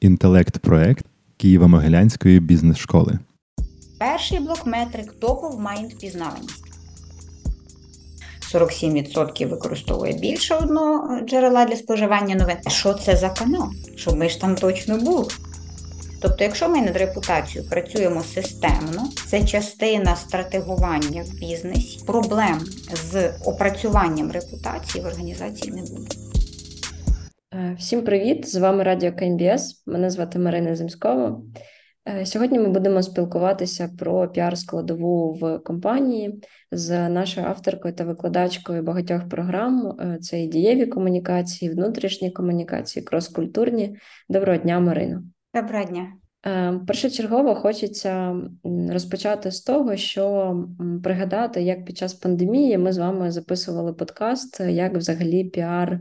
інтелект-проект Києво-Могилянської бізнес-школи. Перший блок метрик Top of Mind впізнаваність. 47% використовує більше одного джерела для споживання новин. Що це за канал? Щоб ми ж там точно були. Тобто, якщо ми над репутацією працюємо системно, це частина стратегування в бізнесі, проблем з опрацюванням репутації в організації не буде. Е, всім привіт! З вами Радіо kmbs. Мене звати Марина Земськова. Е, сьогодні ми будемо спілкуватися про піар-складову в компанії з нашою авторкою та викладачкою багатьох програм. Е, це і дієві комунікації, внутрішні комунікації, крос-культурні. Доброго дня, Марина. Доброго дня. Першочергово хочеться розпочати з того, що пригадати, як під час пандемії ми з вами записували подкаст, як взагалі піар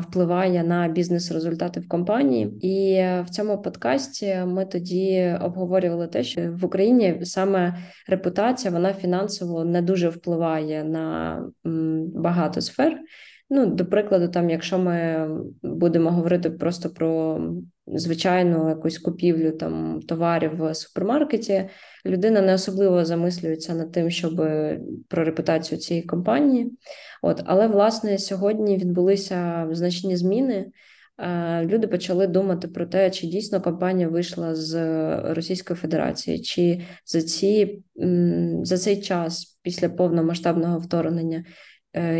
впливає на бізнес-результати в компанії. І в цьому подкасті ми тоді обговорювали те, що в Україні саме репутація вона фінансово не дуже впливає на багато сфер. Ну, до прикладу, там, якщо ми будемо говорити просто про звичайну якусь купівлю там товарів в супермаркеті, людина не особливо замислюється над тим, щоб про репутацію цієї компанії. От, але власне сьогодні відбулися значні зміни. Люди почали думати про те, чи дійсно компанія вийшла з Російської Федерації, чи за ці за цей час після повномасштабного вторгнення Е,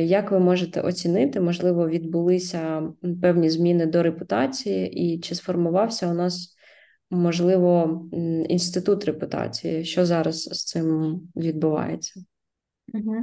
як ви можете оцінити, можливо, відбулися певні зміни до репутації, і чи сформувався у нас, можливо, інститут репутації? Що зараз з цим відбувається? Угу.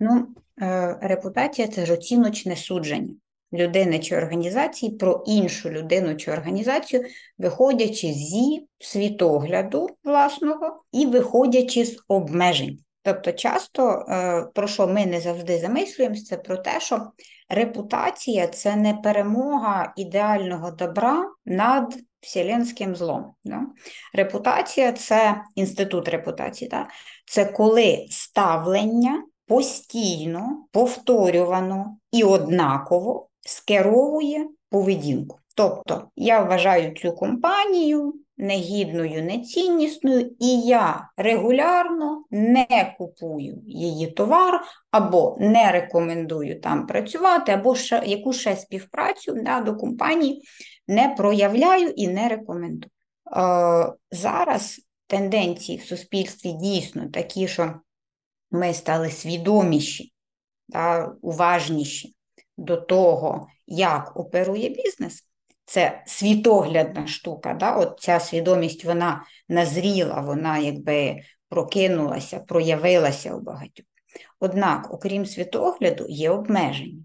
Ну, е, репутація це ж оціночне судження людини чи організації про іншу людину чи організацію, виходячи зі світогляду власного і виходячи з обмежень. Тобто, часто, е, про що ми не завжди замислюємося, це про те, що репутація це не перемога ідеального добра над вселенським злом. Да? Репутація це інститут репутації, да? це коли ставлення постійно, повторювано і однаково скеровує поведінку. Тобто я вважаю цю компанію негідною, неціннісною, і я регулярно не купую її товар, або не рекомендую там працювати, або ще, яку ще співпрацю да, до компанії не проявляю і не рекомендую. Е, Зараз тенденції в суспільстві дійсно такі, що ми стали свідоміші, да, уважніші до того, як оперує бізнес це світоглядна штука. Да? От Ця свідомість вона назріла, вона якби прокинулася, проявилася у багатьох. Однак, окрім світогляду, є обмеження.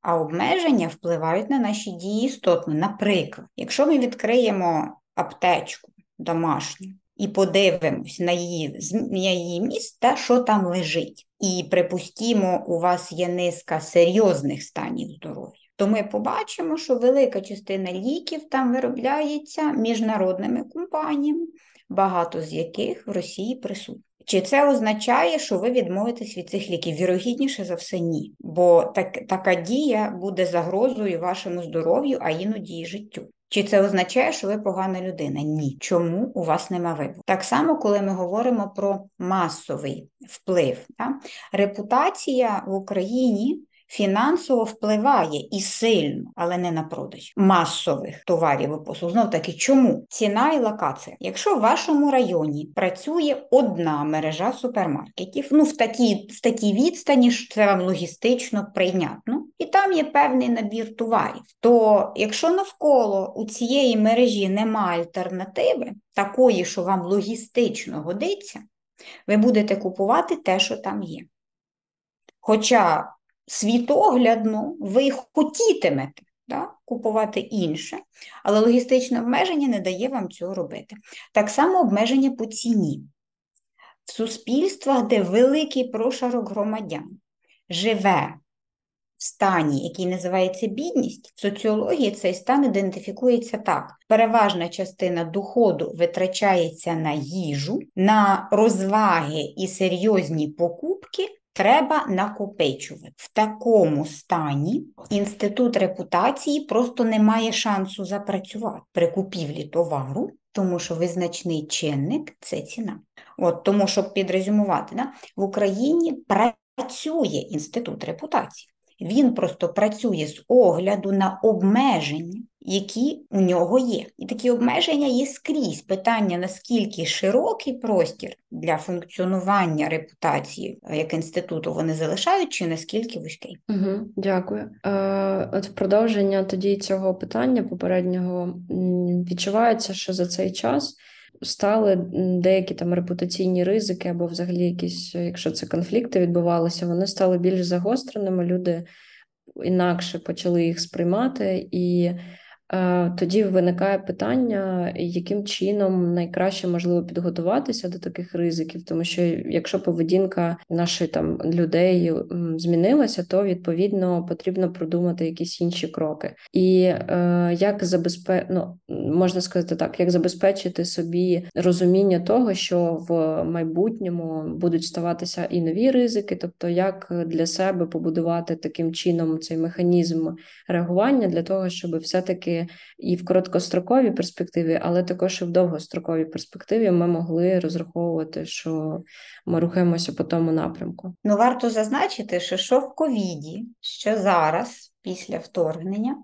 А обмеження впливають на наші дії істотно. Наприклад, якщо ми відкриємо аптечку домашню і подивимось на її на її місце, що там лежить, і припустімо, у вас є низка серйозних станів здоров'я то ми побачимо, що велика частина ліків там виробляється міжнародними компаніями, багато з яких в Росії присутні. Чи це означає, що ви відмовитесь від цих ліків? Вірогідніше за все, ні. Бо так, така дія буде загрозою вашому здоров'ю, а іноді і життю. Чи це означає, що ви погана людина? Ні. Чому у вас нема вибору? Так само, коли ми говоримо про масовий вплив, да? репутація в Україні фінансово впливає і сильно, але не на продаж масових товарів і послуг. Знов таки, чому ціна і локація? Якщо в вашому районі працює одна мережа супермаркетів, ну в такій в такій відстані що це вам логістично прийнятно, і там є певний набір товарів, то якщо навколо у цієї мережі немає альтернативи, такої, що вам логістично годиться, ви будете купувати те, що там є. Хоча світоглядно ви хотітимете да, купувати інше, але логістичне обмеження не дає вам цього робити. Так само обмеження по ціні. В суспільствах, де великий прошарок громадян живе в стані, який називається бідність, в соціології цей стан ідентифікується так: переважна частина доходу витрачається на їжу, на розваги і серйозні покупки треба накопичувати. В такому стані інститут репутації просто не має шансу запрацювати при купівлі товару, тому що визначний чинник це ціна. От Тому, щоб підрезюмувати, да, в Україні працює інститут репутації. Він просто працює з огляду на обмеження, які у нього є. І такі обмеження є скрізь. Питання, наскільки широкий простір для функціонування репутації як інституту вони залишають, чи наскільки вузький. Угу, Дякую. Е, От в продовження тоді цього питання попереднього відчувається, що за цей час стали деякі там репутаційні ризики, або взагалі якісь, якщо це конфлікти відбувалися, вони стали більш загостреними. Люди інакше почали їх сприймати і. Е, тоді виникає питання, яким чином найкраще можливо підготуватися до таких ризиків, тому що якщо поведінка наших там людей змінилася, то відповідно потрібно продумати якісь інші кроки. І е, як забезпе... ну, можна сказати так, як забезпечити собі розуміння того, що в майбутньому будуть ставатися і нові ризики, тобто як для себе побудувати таким чином цей механізм реагування для того, щоб і в короткостроковій перспективі, але також і в довгостроковій перспективі ми могли розраховувати, що ми рухаємося по тому напрямку. Ну варто зазначити, що що в ковіді, що зараз, після вторгнення,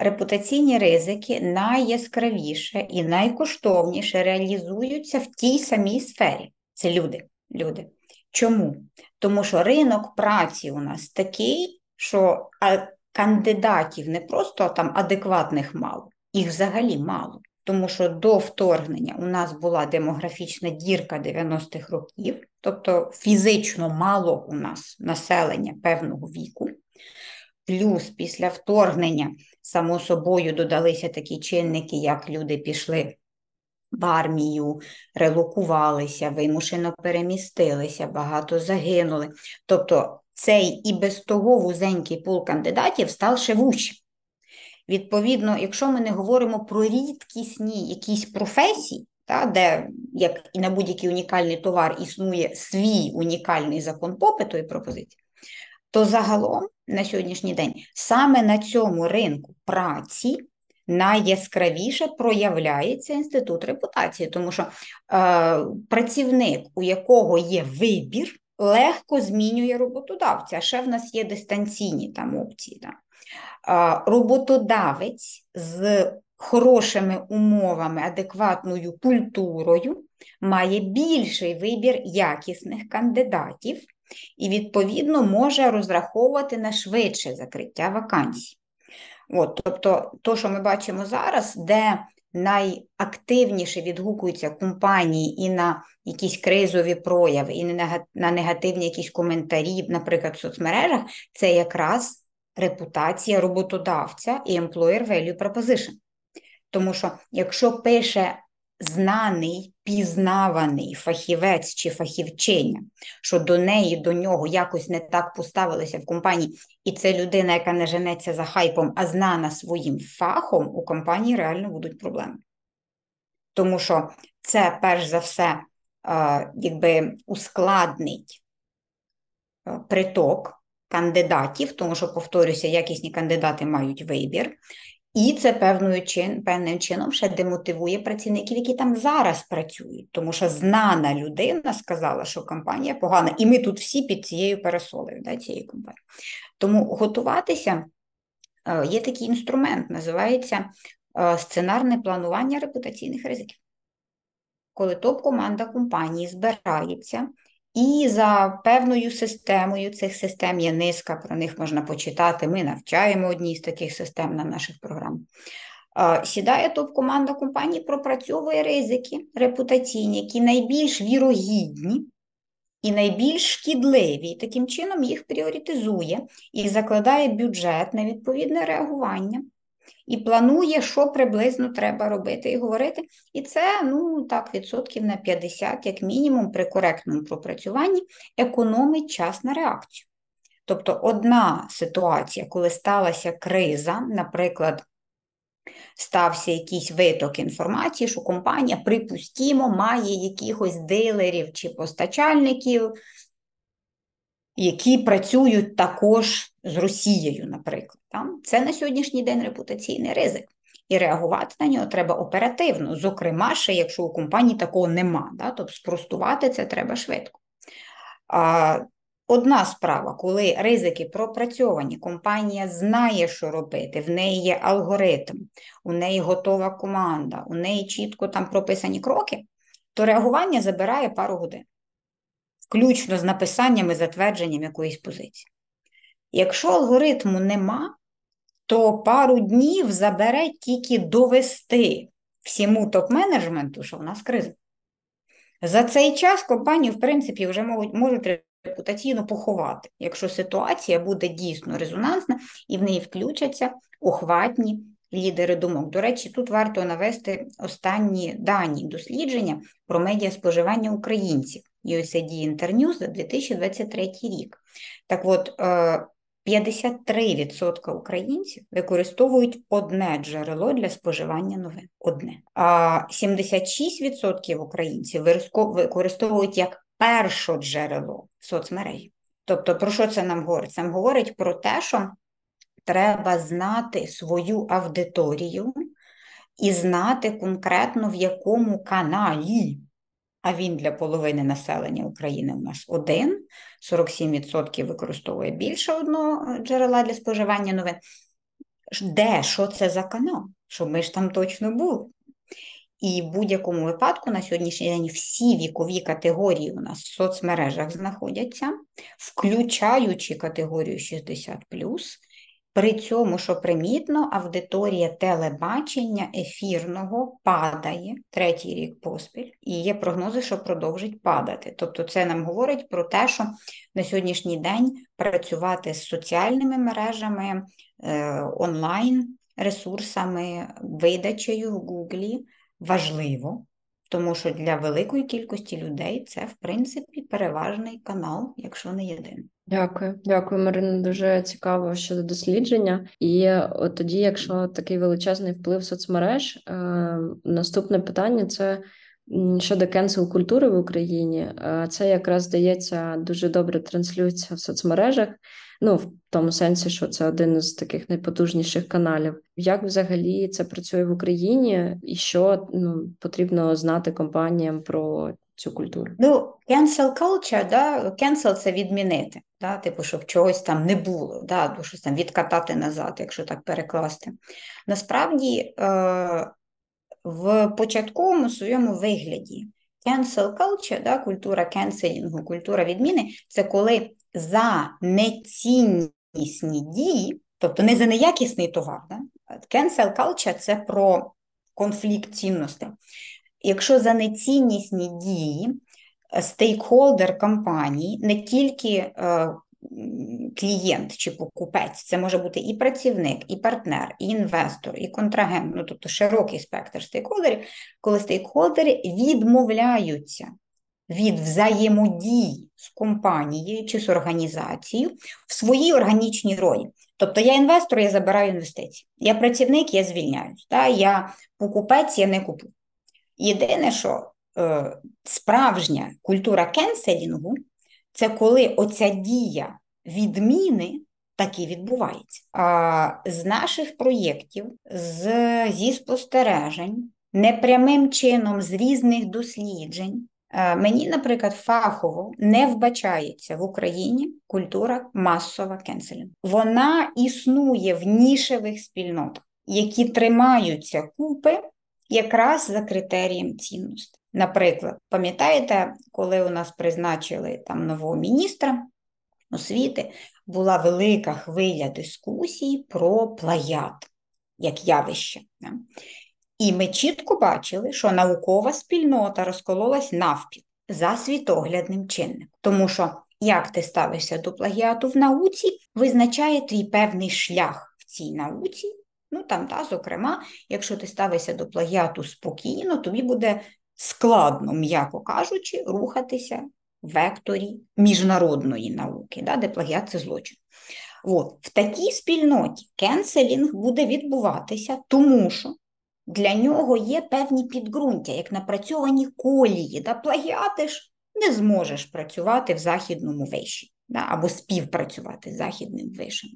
репутаційні ризики найяскравіше і найкоштовніше реалізуються в тій самій сфері. Це люди. люди. Чому? Тому що ринок праці у нас такий, що кандидатів не просто там адекватних мало, їх взагалі мало. Тому що до вторгнення у нас була демографічна дірка 90-х років, тобто фізично мало у нас населення певного віку. Плюс після вторгнення, само собою, додалися такі чинники, як люди пішли в армію, релокувалися, вимушено перемістилися, багато загинули. Тобто цей і без того вузенький пул кандидатів став ще вужчим. Відповідно, якщо ми не говоримо про рідкісні якісь професії, та, де, як і на будь-який унікальний товар, існує свій унікальний закон попиту і пропозиції, то загалом на сьогоднішній день саме на цьому ринку праці найяскравіше проявляється інститут репутації, тому що е, працівник, у якого є вибір, легко змінює роботодавця. Ще в нас є дистанційні там опції. Да. Роботодавець з хорошими умовами, адекватною культурою має більший вибір якісних кандидатів і, відповідно, може розраховувати на швидше закриття вакансій. От, Тобто, то, що ми бачимо зараз, де найактивніше відгукуються компанії і на якісь кризові прояви, і на негативні якісь коментарі, наприклад, в соцмережах, це якраз репутація роботодавця і employer value proposition. Тому що якщо пише знаний, пізнаваний фахівець чи фахівчиня, що до неї, до нього якось не так поставилися в компанії, і це людина, яка не женеться за хайпом, а знана своїм фахом, у компанії реально будуть проблеми. Тому що це, перш за все, якби ускладнить приток кандидатів, тому що, повторюся, якісні кандидати мають вибір. І це певною чин, певним чином ще демотивує працівників, які там зараз працюють, тому що знана людина сказала, що компанія погана, і ми тут всі під цією пересолею да, цієї компанії. Тому готуватися е, є такий інструмент, називається е, сценарне планування репутаційних ризиків. Коли топ-команда компанії збирається і за певною системою цих систем є низка, про них можна почитати. Ми навчаємо одні з таких систем на наших програмах. Сідає топ-команда компанії, пропрацьовує ризики репутаційні, які найбільш вірогідні і найбільш шкідливі. Таким чином їх пріоритизує і закладає бюджет на відповідне реагування і планує, що приблизно треба робити і говорити. І це, ну так, відсотків на 50, як мінімум, при коректному пропрацюванні, економить час на реакцію. Тобто, одна ситуація, коли сталася криза, наприклад, стався якийсь виток інформації, що компанія, припустімо, має якихось дилерів чи постачальників які працюють також з Росією, наприклад. Це на сьогоднішній день репутаційний ризик. І реагувати на нього треба оперативно, зокрема, ще якщо у компанії такого нема, да? тобто спростувати це треба швидко. Одна справа, коли ризики пропрацьовані, компанія знає, що робити, в неї є алгоритм, у неї готова команда, у неї чітко там прописані кроки, то реагування забирає пару годин, включно з написанням і затвердженням якоїсь позиції. Якщо алгоритму нема, то пару днів забере тільки довести всьому топ-менеджменту, що в нас криза. За цей час компанію, в принципі, вже можуть, можуть репутаційно поховати, якщо ситуація буде дійсно резонансна і в неї включаться ухватні лідери думок. До речі, тут варто навести останні дані дослідження про медіаспоживання українців USAID Internews за 2023 рік. Так от, 53% українців використовують одне джерело для споживання новин. Одне. А 76% українців використовують як перше джерело соцмережі. Тобто, про що це нам говорить? Це нам говорить про те, що треба знати свою аудиторію і знати конкретно в якому каналі а він для половини населення України у нас один, 47% використовує більше одного джерела для споживання новин. Де, що це за канал? Щоб ми ж там точно були. І в будь-якому випадку на сьогоднішній день всі вікові категорії у нас в соцмережах знаходяться, включаючи категорію 60 при цьому, що примітно, аудиторія телебачення ефірного падає третій рік поспіль, і є прогнози, що продовжить падати. Тобто, це нам говорить про те, що на сьогоднішній день працювати з соціальними мережами, е, онлайн ресурсами, видачею в Гуглі важливо. Тому що для великої кількості людей це, в принципі, переважний канал, якщо не єдиний. Дякую, дякую, Марина. Дуже цікаво щодо дослідження. І от тоді, якщо такий величезний вплив соцмереж, е, наступне питання це щодо кенсел культури в Україні. Е, це якраз здається дуже добре транслюється в соцмережах. Ну, в тому сенсі, що це один із таких найпотужніших каналів. Як взагалі це працює в Україні, і що ну, потрібно знати компаніям про цю культуру? Ну, cancel culture, да, cancel – це відмінити, да, типу, щоб чогось там не було, да, щось там відкатати назад, якщо так перекласти. Насправді, е, в початковому своєму вигляді cancel culture, да, культура кенселінгу, культура відміни це коли за неціннісні дії, тобто не за неякісний товар. Да? Cancel culture – це про конфлікт цінностей. Якщо за неціннісні дії е, стейкхолдер компанії, не тільки е, клієнт чи покупець, це може бути і працівник, і партнер, і інвестор, і контрагент, ну тобто широкий спектр стейкхолдерів, коли стейкхолдери відмовляються від взаємодії з компанією чи з організацією в своїй органічній ролі. Тобто я інвестор, я забираю інвестиції, я працівник, я звільняюсь, та? я покупець, я не куплю. Єдине, що е, справжня культура кенселінгу це коли оця дія відміни таки відбувається. А з наших проєктів, з, зі спостережень, непрямим чином з різних досліджень. Е, мені, наприклад, фахово не вбачається в Україні культура масова кенселінгу. Вона існує в нішевих спільнотах, які тримаються купи якраз за критерієм цінності. Наприклад, пам'ятаєте, коли у нас призначили там нового міністра освіти, була велика хвиля дискусій про плагіат як явище. І ми чітко бачили, що наукова спільнота розкололась навпіл за світоглядним чинником. Тому що як ти ставишся до плагіату в науці, визначає твій певний шлях в цій науці. Ну там, та, зокрема, якщо ти ставишся до плагіату спокійно, тобі буде складно, м'яко кажучи, рухатися в векторі міжнародної науки, да, де плагіат це злочин. От. В такій спільноті кенселінг буде відбуватися, тому що для нього є певні підґрунтя, як напрацьовані колії. Да? Плагіати ж не зможеш працювати в західному виші. да, або співпрацювати з західним вишем.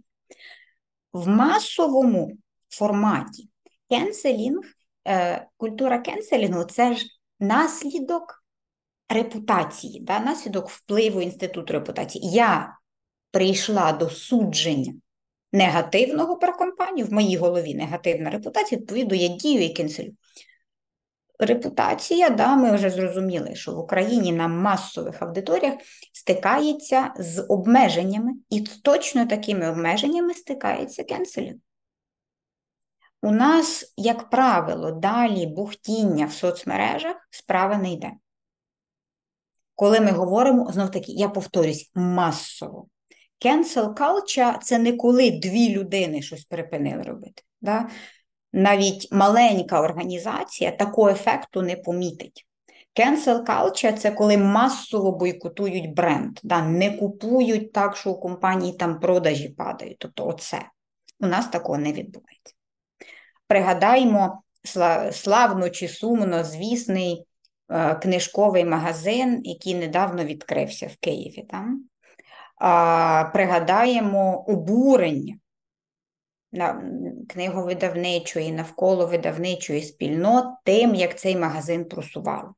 В масовому форматі кенселінг, е, культура кенселінгу це ж наслідок репутації, да, наслідок впливу інституту репутації. Я прийшла до судження негативного про компанію, в моїй голові негативна репутація, відповідно, я дію і кенселю. Репутація, да, ми вже зрозуміли, що в Україні на масових аудиторіях стикається з обмеженнями, і точно такими обмеженнями стикається кенселінг. У нас, як правило, далі бухтіння в соцмережах справа не йде. Коли ми говоримо, знов таки, я повторюсь, масово. Cancel culture – це не коли дві людини щось припинили робити. Да? Навіть маленька організація такого ефекту не помітить. Cancel culture – це коли масово бойкотують бренд, да? не купують так, що у компанії там продажі падають. Тобто, оце. У нас такого не відбувається. Пригадаємо славно чи сумно звісний е, книжковий магазин, який недавно відкрився в Києві. Там. Пригадаємо обурення книговидавничої, навколо видавничої спільнот тим, як цей магазин просували.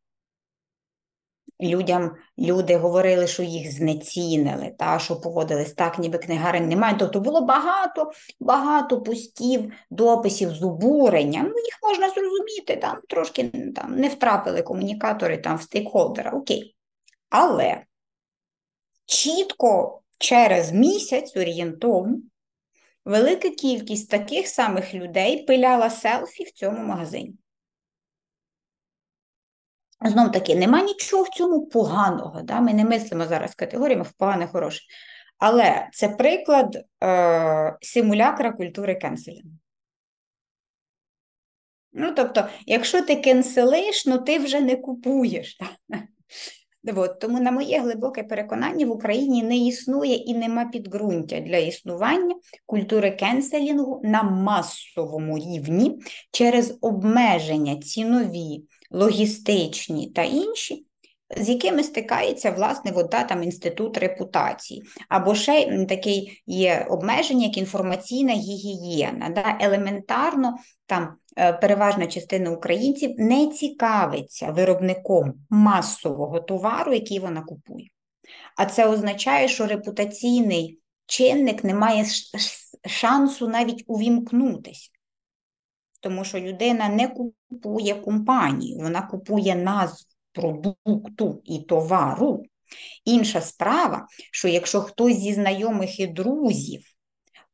Людям люди говорили, що їх знецінили, та, що поводились так, ніби книгарень немає. Тобто було багато багато пустів, дописів з обуренням. Ну, їх можна зрозуміти, там трошки там, не втрапили комунікатори там, в стейкхолдера, окей. Але чітко через місяць орієнтовно велика кількість таких самих людей пиляла селфі в цьому магазині. Знов таки, нема нічого в цьому поганого. Да? Ми не мислимо зараз категоріями в погане, хороше. Але це приклад е, симулякра культури кенселінгу. Ну, тобто, якщо ти кенселиш, ну ти вже не купуєш. Да? От, Тому, на моє глибоке переконання, в Україні не існує і нема підґрунтя для існування культури кенселінгу на масовому рівні через обмеження цінові, логістичні та інші. З якими стикається власне от, да, там, інститут репутації, або ще такий є обмеження, як інформаційна гігієна. Да? Елементарно там переважна частина українців не цікавиться виробником масового товару, який вона купує. А це означає, що репутаційний чинник не має шансу навіть увімкнутися. Тому що людина не купує компанію, вона купує назву продукту і товару. Інша справа, що якщо хтось зі знайомих і друзів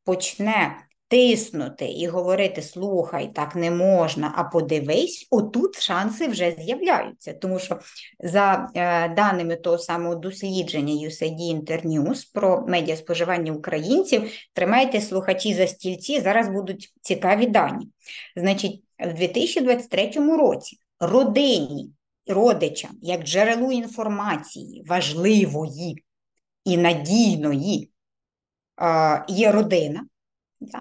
почне тиснути і говорити слухай, так не можна, а подивись, отут шанси вже з'являються. Тому що за е, даними того самого дослідження USAID Internews про медіаспоживання українців, тримайте слухачі за стільці, зараз будуть цікаві дані. Значить, в 2023 році родині, родичам, як джерелу інформації важливої і надійної, е, є родина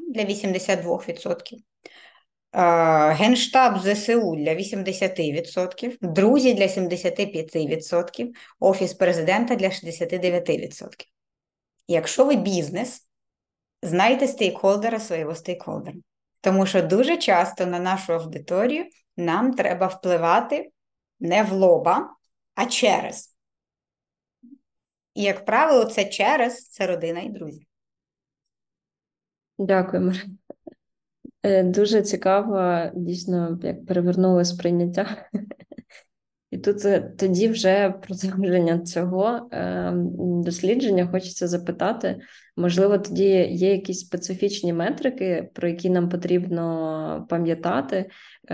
для 82%. Генштаб ЗСУ для 80%, друзі для 75%, Офіс президента для 69%. Якщо ви бізнес, знайте стейкхолдера свого стейкхолдера. Тому що дуже часто на нашу аудиторію нам треба впливати не в лоба, а через. І, як правило, це через це родина і друзі. Дякую, Марина. Е, дуже цікаво, дійсно, як перевернули сприйняття. І тут е, тоді вже продовження цього е, дослідження хочеться запитати, можливо, тоді є якісь специфічні метрики, про які нам потрібно пам'ятати,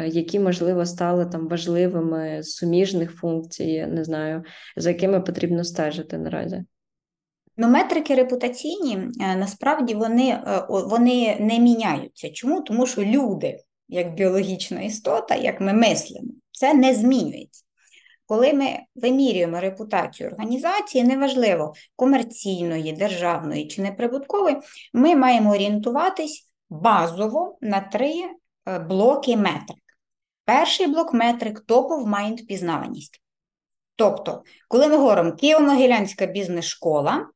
які, можливо, стали там важливими суміжних функцій, не знаю, за якими потрібно стежити наразі. Ну, метрики репутаційні е, насправді вони, е, вони не міняються. Чому? Тому що люди, як біологічна істота, як ми мислимо, це не змінюється. Коли ми вимірюємо репутацію організації, неважливо комерційної, державної чи неприбуткової, ми маємо орієнтуватись базово на три е, блоки метрик. Перший блок метрик of mind пізнаваність. Тобто, коли ми говоримо Києво-Могилянська бізнес-школа,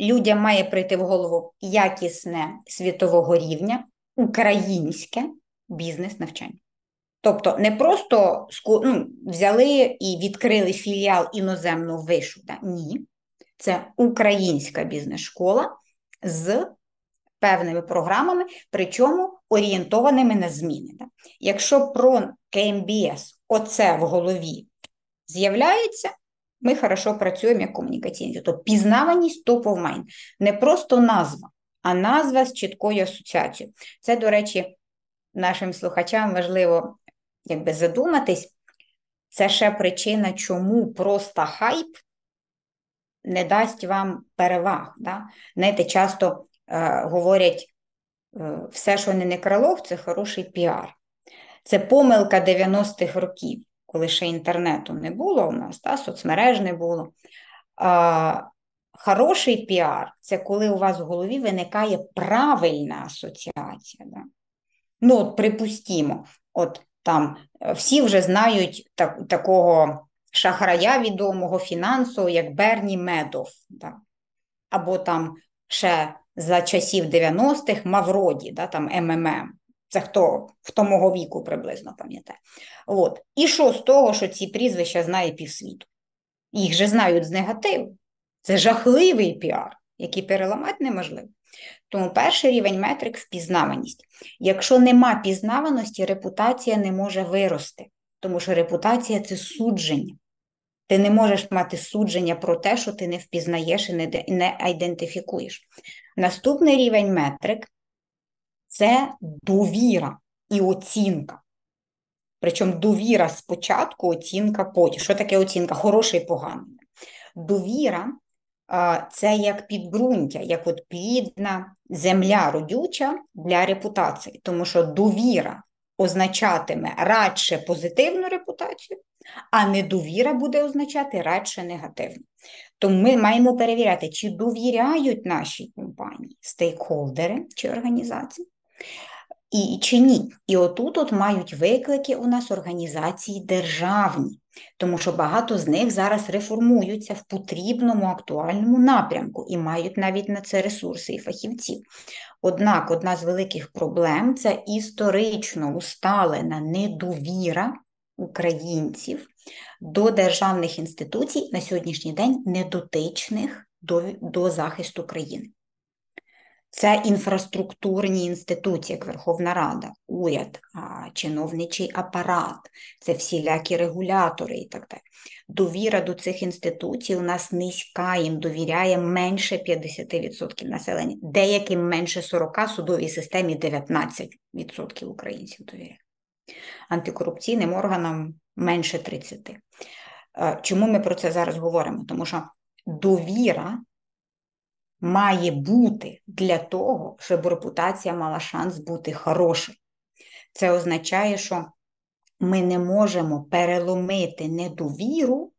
людям має прийти в голову якісне світового рівня, українське бізнес-навчання. Тобто не просто ну, взяли і відкрили філіал іноземного вишу. Да? Ні. Це українська бізнес-школа з певними програмами, причому орієнтованими на зміни. Да? Якщо про КМБС оце в голові з'являється, ми хорошо працюємо як комунікаційні. Тобто пізнаваність top of mind. Не просто назва, а назва з чіткою асоціацією. Це, до речі, нашим слухачам важливо якби задуматись, це ще причина, чому просто хайп не дасть вам переваг. Да? Знаєте, часто е, говорять, е, все, що не некролог, це хороший піар. Це помилка 90-х років, коли ще інтернету не було у нас, да? соцмереж не було. А, Хороший піар це коли у вас в голові виникає правильна асоціація. Да? Ну, от припустімо, от там е, всі вже знають так, такого шахрая відомого фінансового, як Берні Медофф. Да? Або там ще за часів 90-х Мавроді, да, там МММ. Це хто хто мого віку приблизно пам'ятає. От. І що з того, що ці прізвища знає півсвіту? Їх же знають з негативу. Це жахливий піар, який переламати неможливо. Тому перший рівень метрик впізнаваність. Якщо нема впізнаваності, репутація не може вирости, тому що репутація це судження. Ти не можеш мати судження про те, що ти не впізнаєш і не, не ідентифікуєш. Наступний рівень метрик це довіра і оцінка. Причому довіра спочатку, оцінка потім. Що таке оцінка? Хороший і поганий. Довіра це як підґрунтя, як от плідна земля родюча для репутації, тому що довіра означатиме радше позитивну репутацію, а недовіра буде означати радше негативну. Тому ми маємо перевіряти, чи довіряють нашій компанії стейкхолдери чи організації, і чи ні. І отут от мають виклики у нас організації державні, тому що багато з них зараз реформуються в потрібному актуальному напрямку і мають навіть на це ресурси і фахівців. Однак одна з великих проблем це історично усталена недовіра українців до державних інституцій на сьогоднішній день недотичних до, до захисту країни. Це інфраструктурні інституції, як Верховна Рада, уряд, чиновничий апарат, це всілякі регулятори і так далі. Довіра до цих інституцій у нас низька, їм довіряє менше 50% населення, деяким менше 40%, судовій системі 19% українців довіряє. Антикорупційним органам менше 30%. Е, чому ми про це зараз говоримо? Тому що довіра має бути для того, щоб репутація мала шанс бути хорошою. Це означає, що ми не можемо переломити недовіру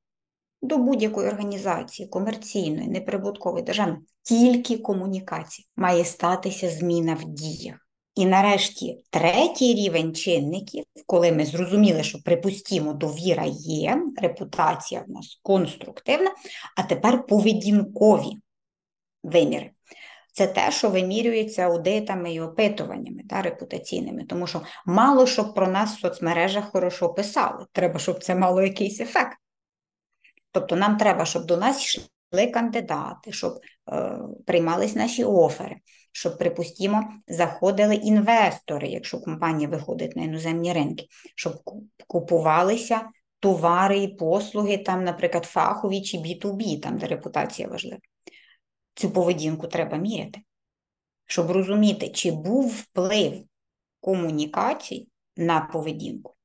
до будь-якої організації, комерційної, неприбуткової державної, тільки комунікації. Має статися зміна в діях. І нарешті третій рівень чинників, коли ми зрозуміли, що припустімо, довіра є, репутація в нас конструктивна, а тепер поведінкові виміри. Це те, що вимірюється аудитами і опитуваннями та, репутаційними, тому що мало щоб про нас в соцмережах хорошо писали. Треба, щоб це мало якийсь ефект. Тобто нам треба, щоб до нас йшли кандидати, щоб е, приймались наші офери, щоб, припустімо, заходили інвестори, якщо компанія виходить на іноземні ринки, щоб купувалися товари і послуги, там, наприклад, фахові чи B2B, там, де репутація важлива. Цю поведінку треба міряти, щоб розуміти, чи був вплив комунікацій на поведінку.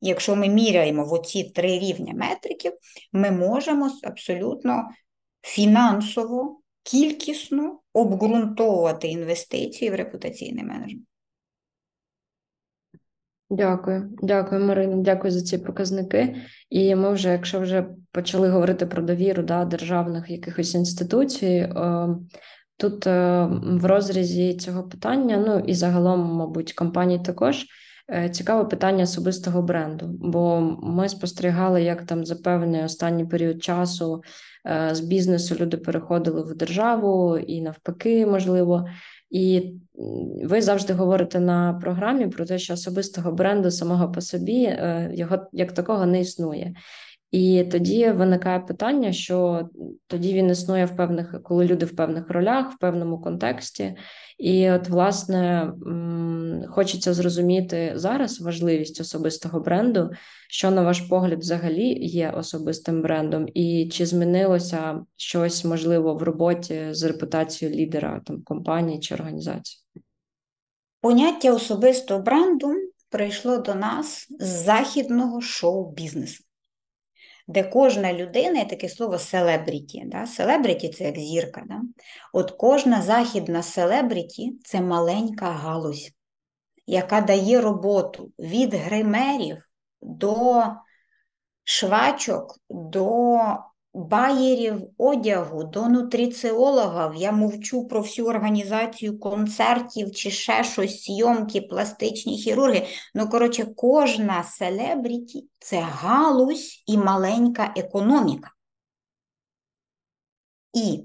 Якщо ми міряємо в оці три рівня метриків, ми можемо абсолютно фінансово, кількісно обґрунтовувати інвестиції в репутаційний менеджмент. Дякую, дякую, Марина. Дякую за ці показники. І ми вже, якщо вже почали говорити про довіру да, державних якихось інституцій, е, тут е, в розрізі цього питання, ну і загалом, мабуть, компаній також Е, цікаве питання особистого бренду, бо ми спостерігали, як там за певний останній період часу з бізнесу люди переходили в державу і навпаки, можливо. І ви завжди говорите на програмі про те, що особистого бренду самого по собі е, його як такого не існує. І тоді виникає питання, що тоді він існує в певних, коли люди в певних ролях, в певному контексті. І, от, власне, хочеться зрозуміти зараз важливість особистого бренду, що, на ваш погляд, взагалі є особистим брендом, і чи змінилося щось можливо в роботі з репутацією лідера там компанії чи організації? Поняття особистого бренду прийшло до нас з західного шоу-бізнесу де кожна людина, є таке слово селебріті. Да? Селебріті це як зірка. Да? От кожна західна селебріті це маленька галузь, яка дає роботу від гримерів до швачок, до Байерів одягу до нутриціологів, я мовчу про всю організацію концертів чи ще щось, зйомки, пластичні хірурги. Ну, коротше, кожна селебріті це галузь і маленька економіка. І,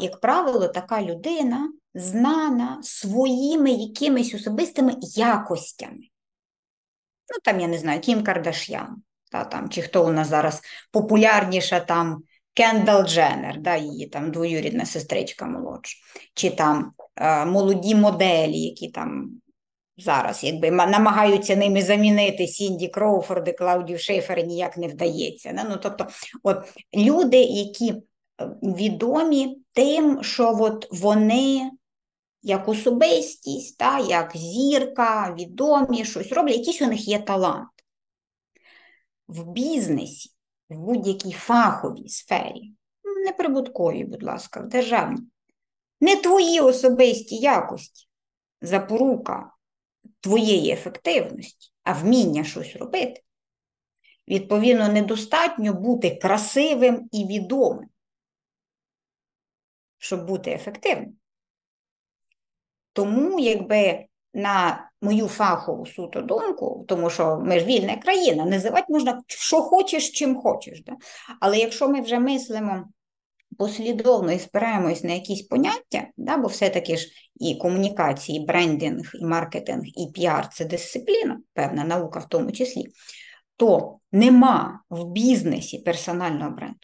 як правило, така людина знана своїми якимись особистими якостями. Ну, там, я не знаю, Кім Кардаш'ян та, там, чи хто у нас зараз популярніша там Кендал Дженнер, да, її там двоюрідна сестричка молодша, чи там е, молоді моделі, які там зараз якби намагаються ними замінити Сінді Кроуфорди, Клаудію Шейфер, ніяк не вдається. Да? Ну, тобто, от люди, які е, відомі тим, що от вони. Як особистість, та, як зірка, відомі, щось роблять, якийсь у них є талант в бізнесі, в будь-якій фаховій сфері, не прибутковій, будь ласка, в державній, не твої особисті якості, запорука твоєї ефективності, а вміння щось робити. Відповідно, недостатньо бути красивим і відомим, щоб бути ефективним. Тому, якби на мою фахову суто думку, тому що ми ж вільна країна, називати можна що хочеш, чим хочеш. Да? Але якщо ми вже мислимо послідовно і спираємось на якісь поняття, да, бо все-таки ж і комунікації, і брендинг, і маркетинг, і піар це дисципліна, певна наука в тому числі, то нема в бізнесі персонального бренду.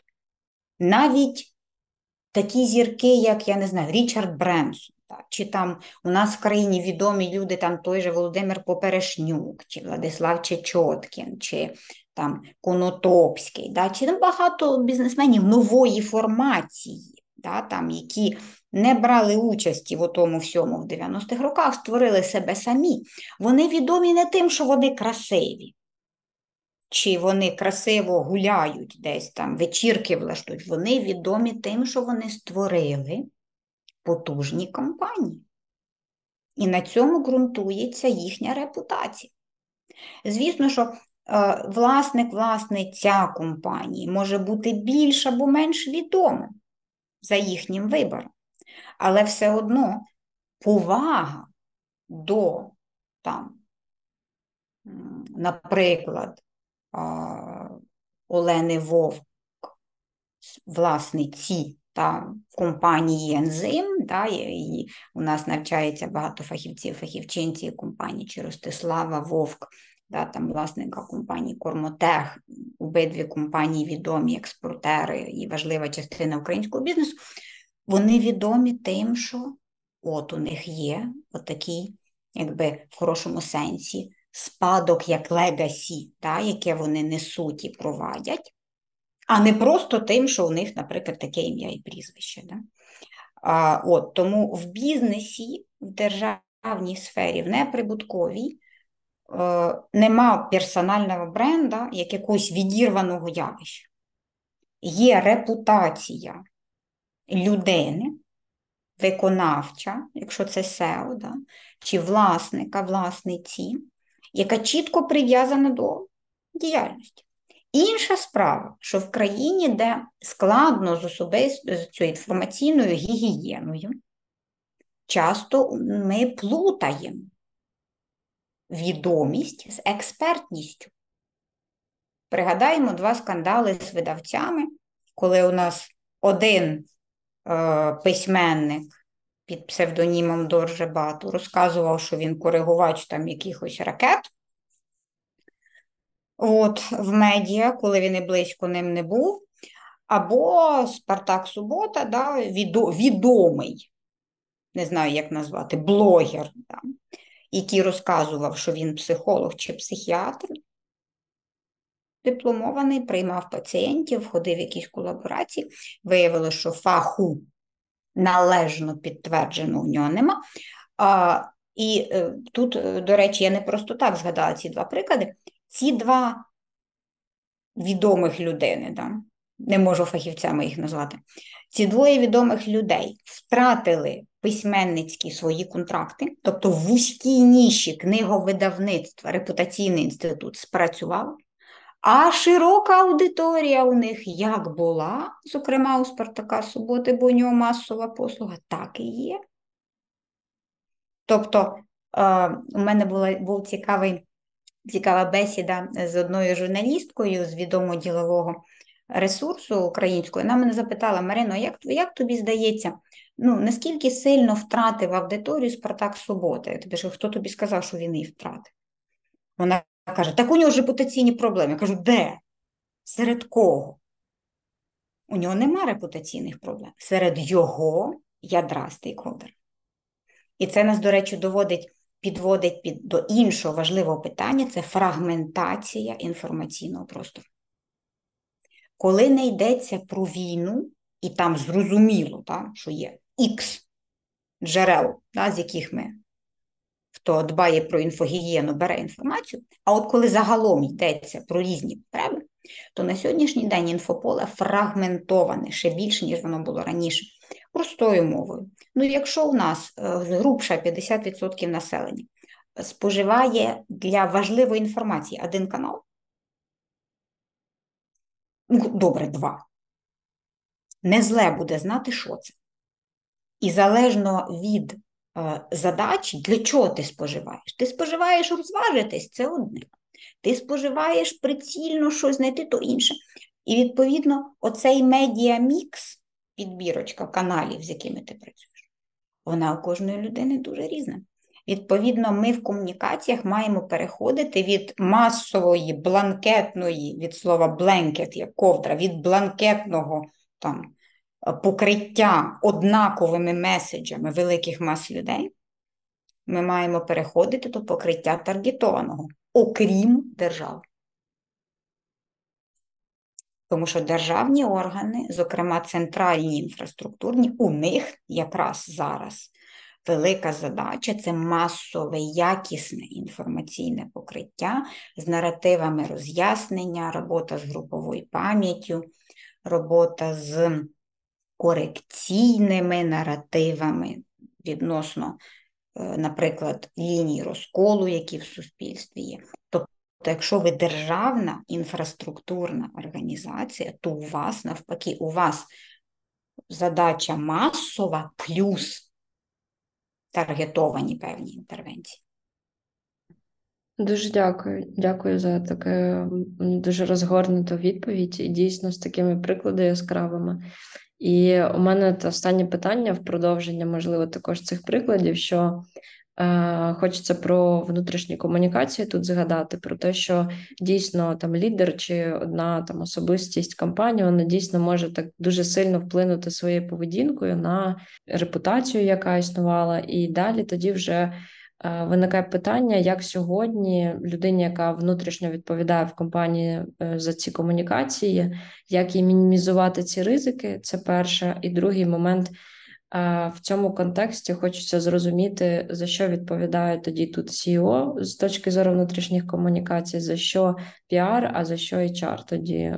Навіть такі зірки, як я не знаю, Річард Бренсон, чи там у нас в країні відомі люди, там той же Володимир Поперешнюк, чи Владислав Чечоткін, чи там Конотопський, да, чи там багато бізнесменів нової формації, да, там, які не брали участі в тому всьому в 90-х роках, створили себе самі. Вони відомі не тим, що вони красиві. Чи вони красиво гуляють десь там, вечірки влаштують, вони відомі тим, що вони створили потужні компанії. І на цьому ґрунтується їхня репутація. Звісно, що е, власник, власниця компанії може бути більш або менш відомим за їхнім вибором, але все одно повага до, там, наприклад, Олени Вовк, власниці та компанії Ензим, да, і у нас навчається багато фахівців, фахівчинців компанії чи Ростислава Вовк, да, там власника компанії Кормотех, обидві компанії відомі експортери і важлива частина українського бізнесу. Вони відомі тим, що от у них є отакий, якби в хорошому сенсі, спадок як legacy, да, яке вони несуть і провадять а не просто тим, що у них, наприклад, таке ім'я і прізвище. Да? А, от, Тому в бізнесі, в державній сфері, в неприбутковій, е, нема персонального бренда як якогось відірваного явища. Є репутація людини, виконавча, якщо це SEO, да, чи власника, власниці, яка чітко прив'язана до діяльності. Інша справа, що в країні, де складно з особистою інформаційною гігієною, часто ми плутаємо відомість з експертністю. Пригадаємо два скандали з видавцями, коли у нас один е, письменник під псевдонімом Доржебату розказував, що він коригувач там якихось ракет. От, в медіа, коли він і близько ним не був, або Спартак Субота, да, відомий, не знаю, як назвати, блогер, да, який розказував, що він психолог чи психіатр, дипломований, приймав пацієнтів, входив в якісь колаборації, виявилося, що фаху належно підтверджено у нього нема. А, І е, тут, е, до речі, я не просто так згадала ці два приклади. Ці два відомих людини, да, не можу фахівцями їх назвати, ці двоє відомих людей втратили письменницькі свої контракти, тобто в вузькій ніші книговидавництва репутаційний інститут спрацював, а широка аудиторія у них як була, зокрема у Спартака Суботи, бо у нього масова послуга, так і є. Тобто, е, у мене була був цікавий, цікава бесіда з одною журналісткою з відомого ділового ресурсу українського. Вона мене запитала: Марино, як як тобі здається, ну наскільки сильно втратив аудиторію Спартак Суботи? Я тобі хто тобі сказав, що він її втратив? Вона каже, так у нього ж репутаційні проблеми. Я кажу, де? Серед кого? У нього нема репутаційних проблем. Серед його ядра стейкхолдера. І це нас, до речі, доводить, підводить під, до іншого важливого питання це фрагментація інформаційного простору. Коли не йдеться про війну, і там зрозуміло, так, що є Х джерел, так, з яких ми хто дбає про інфогігієну, бере інформацію. А от коли загалом йдеться про різні потреби, то на сьогоднішній день інфополе фрагментоване ще більше, ніж воно було раніше, простою мовою. Ну, якщо у нас е, грубша 50% населення споживає для важливої інформації один канал, ну, добре, два. Не зле буде знати, що це. І залежно від Е, задач, для чого ти споживаєш? Ти споживаєш розважитись, це одне. Ти споживаєш прицільно щось знайти, то інше. І, відповідно, оцей медіамікс, підбірочка каналів, з якими ти працюєш, вона у кожної людини дуже різна. Відповідно, ми в комунікаціях маємо переходити від масової, бланкетної, від слова бленкет, як ковдра, від бланкетного там, покриття однаковими меседжами великих мас людей, ми маємо переходити до покриття таргетованого, окрім держави. Тому що державні органи, зокрема центральні інфраструктурні, у них якраз зараз велика задача це масове, якісне інформаційне покриття з наративами роз'яснення, робота з груповою пам'яттю, робота з корекційними наративами відносно, е, наприклад, ліній розколу, які в суспільстві є. Тобто, якщо ви державна інфраструктурна організація, то у вас навпаки, у вас задача масова плюс таргетовані певні інтервенції. Дуже дякую. Дякую за таке дуже розгорнуту відповідь і дійсно з такими прикладами яскравими. І у мене останнє питання в продовження, можливо, також цих прикладів, що хочеться про внутрішні комунікації тут згадати, про те, що дійсно там лідер чи одна там особистість компанії, вона дійсно може так дуже сильно вплинути своєю поведінкою на репутацію, яка існувала, і далі тоді вже. Е, виникає питання, як сьогодні людині, яка внутрішньо відповідає в компанії е, за ці комунікації, як їй мінімізувати ці ризики? Це перше. І другий момент е, в цьому контексті хочеться зрозуміти, за що відповідає тоді тут CEO з точки зору внутрішніх комунікацій, за що піар, а за що HR тоді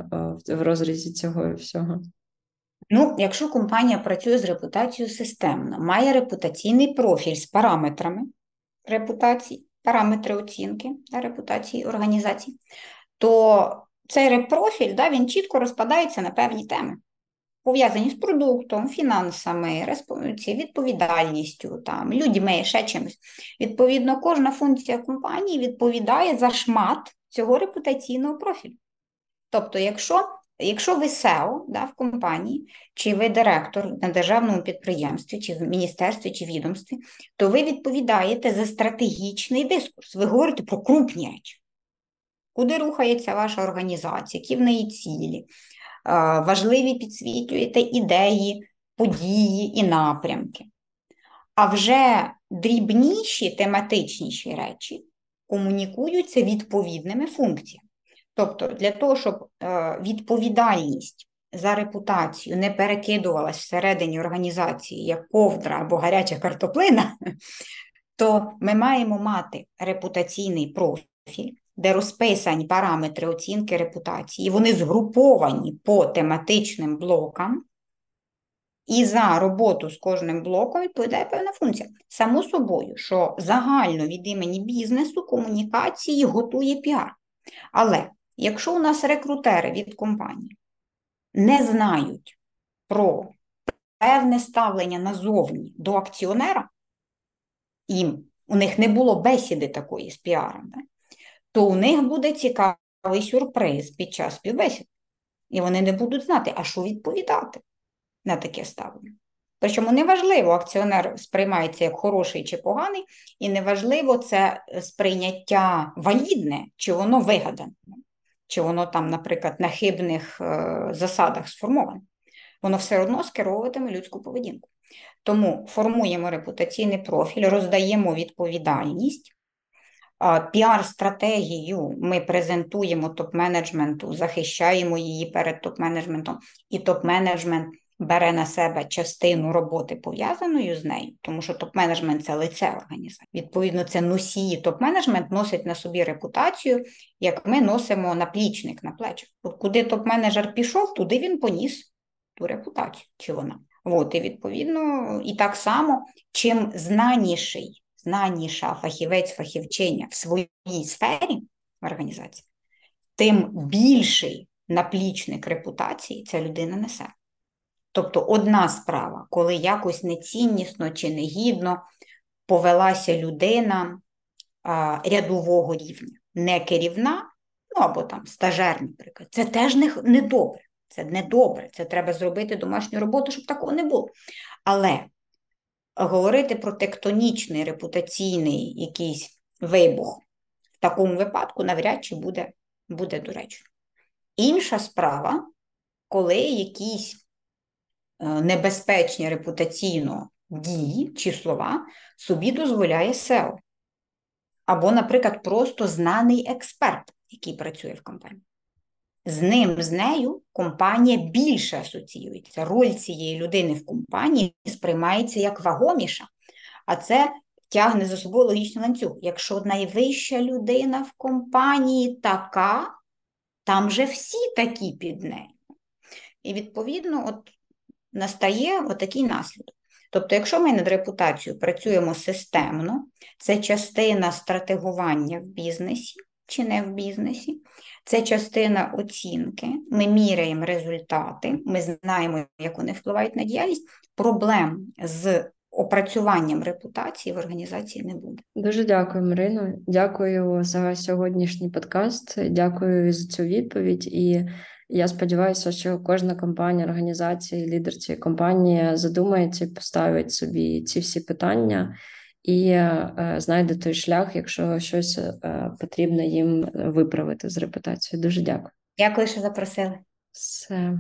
в розрізі цього всього. Ну, якщо компанія працює з репутацією системно, має репутаційний профіль з параметрами, репутації, параметри оцінки да, репутації організації, то цей реп-профіль да, він чітко розпадається на певні теми. Пов'язані з продуктом, фінансами, відповідальністю, там, людьми, ще чимось. Відповідно, кожна функція компанії відповідає за шмат цього репутаційного профілю. Тобто, якщо якщо ви SEO да, в компанії, чи ви директор на державному підприємстві, чи в міністерстві, чи відомстві, то ви відповідаєте за стратегічний дискурс. Ви говорите про крупні речі. Куди рухається ваша організація, які в неї цілі, важливі підсвітлюєте ідеї, події і напрямки. А вже дрібніші тематичніші речі комунікуються відповідними функціями. Тобто, для того, щоб е, відповідальність за репутацію не перекидувалась всередині організації як ковдра або гаряча картоплина, то ми маємо мати репутаційний профіль, де розписані параметри оцінки репутації, вони згруповані по тематичним блокам, і за роботу з кожним блоком відповідає певна функція. Само собою, що загально від імені бізнесу комунікації готує піар. Але якщо у нас рекрутери від компанії не знають про певне ставлення назовні до акціонера, і у них не було бесіди такої з піаром, да? То у них буде цікавий сюрприз під час співбесід. І вони не будуть знати, а що відповідати на таке ставлення. Причому неважливо, акціонер сприймається як хороший чи поганий, і неважливо це сприйняття валідне, чи воно вигадане, чи воно там, наприклад, на хибних е, засадах сформоване. Воно все одно скеровуватиме людську поведінку. Тому формуємо репутаційний профіль, роздаємо відповідальність, Піар-стратегію ми презентуємо топ-менеджменту, захищаємо її перед топ-менеджментом, і топ-менеджмент бере на себе частину роботи пов'язаною з нею, тому що топ-менеджмент це лице організації. Відповідно, це носії. Топ-менеджмент носить на собі репутацію, як ми носимо наплічник на плечах. Куди топ-менеджер пішов, туди він поніс ту репутацію, чи вона. От, і відповідно, і так само, чим знаніший знаніша фахівець фахівчиня в своїй сфері організації, тим більший наплічник репутації ця людина несе. Тобто одна справа, коли якось неціннісно чи негідно повелася людина а, рядового рівня, не керівна, ну або там стажер, наприклад, це теж не, не добре. Це не добре, це треба зробити домашню роботу, щоб такого не було. Але говорити про тектонічний репутаційний якийсь вибух в такому випадку навряд чи буде, буде доречно. Інша справа, коли якісь е, небезпечні репутаційно дії чи слова собі дозволяє SEO. Або, наприклад, просто знаний експерт, який працює в компанії з ним, з нею компанія більше асоціюється. Роль цієї людини в компанії сприймається як вагоміша, а це тягне за собою логічний ланцюг. Якщо найвища людина в компанії така, там же всі такі під нею. І, відповідно, от настає отакий наслідок. Тобто, якщо ми над репутацією працюємо системно, це частина стратегування в бізнесі чи не в бізнесі, це частина оцінки, ми міряємо результати, ми знаємо, як вони впливають на діяльність. Проблем з опрацюванням репутації в організації не буде. Дуже дякую, Марино. Дякую за сьогоднішній подкаст. Дякую за цю відповідь. І я сподіваюся, що кожна компанія, організація, лідер цієї компанії задумається і поставить собі ці всі питання і е, знайде той шлях, якщо щось е, потрібно їм виправити з репутацією. Дуже дякую. Дякую, що запросили. Все.